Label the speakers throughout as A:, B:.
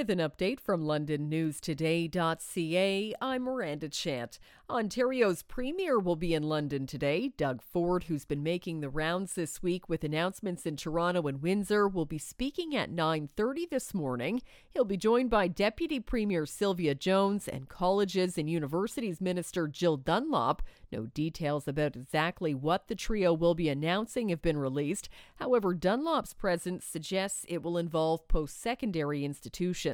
A: With an update from LondonNewsToday.ca, I'm Miranda Chant. Ontario's Premier will be in London today. Doug Ford, who's been making the rounds this week with announcements in Toronto and Windsor, will be speaking at 9:30 this morning. He'll be joined by Deputy Premier Sylvia Jones and Colleges and Universities Minister Jill Dunlop. No details about exactly what the trio will be announcing have been released. However, Dunlop's presence suggests it will involve post-secondary institutions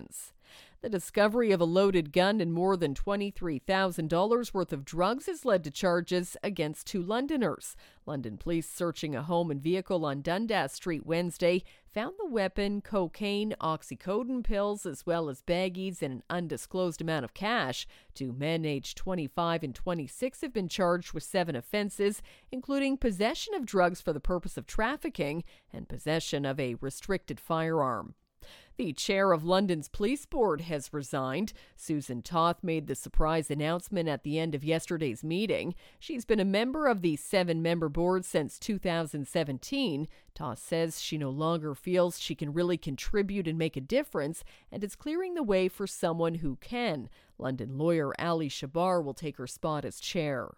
A: The discovery of a loaded gun and more than $23,000 worth of drugs has led to charges against two Londoners. London police searching a home and vehicle on Dundas Street Wednesday found the weapon, cocaine, oxycodone pills, as well as baggies and an undisclosed amount of cash. Two men aged 25 and 26 have been charged with seven offenses, including possession of drugs for the purpose of trafficking and possession of a restricted firearm. The chair of London's police board has resigned. Susan Toth made the surprise announcement at the end of yesterday's meeting. She's been a member of the seven member board since 2017. Toth says she no longer feels she can really contribute and make a difference and is clearing the way for someone who can. London lawyer Ali Chahbar will take her spot as chair.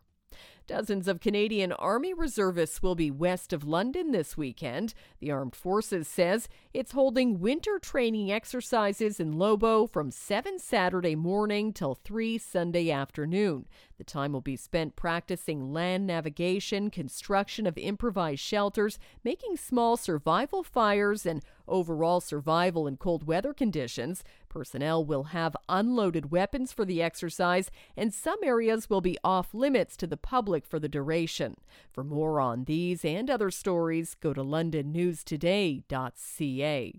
A: Dozens of Canadian Army reservists will be west of London this weekend. The Armed Forces says it's holding winter training exercises in Lobo from 7 Saturday morning till 3 Sunday afternoon. The time will be spent practicing land navigation, construction of improvised shelters, making small survival fires, and overall survival in cold weather conditions. Personnel will have unloaded weapons for the exercise, and some areas will be off limits to the public for the duration. For more on these and other stories, go to londonnewstoday.ca.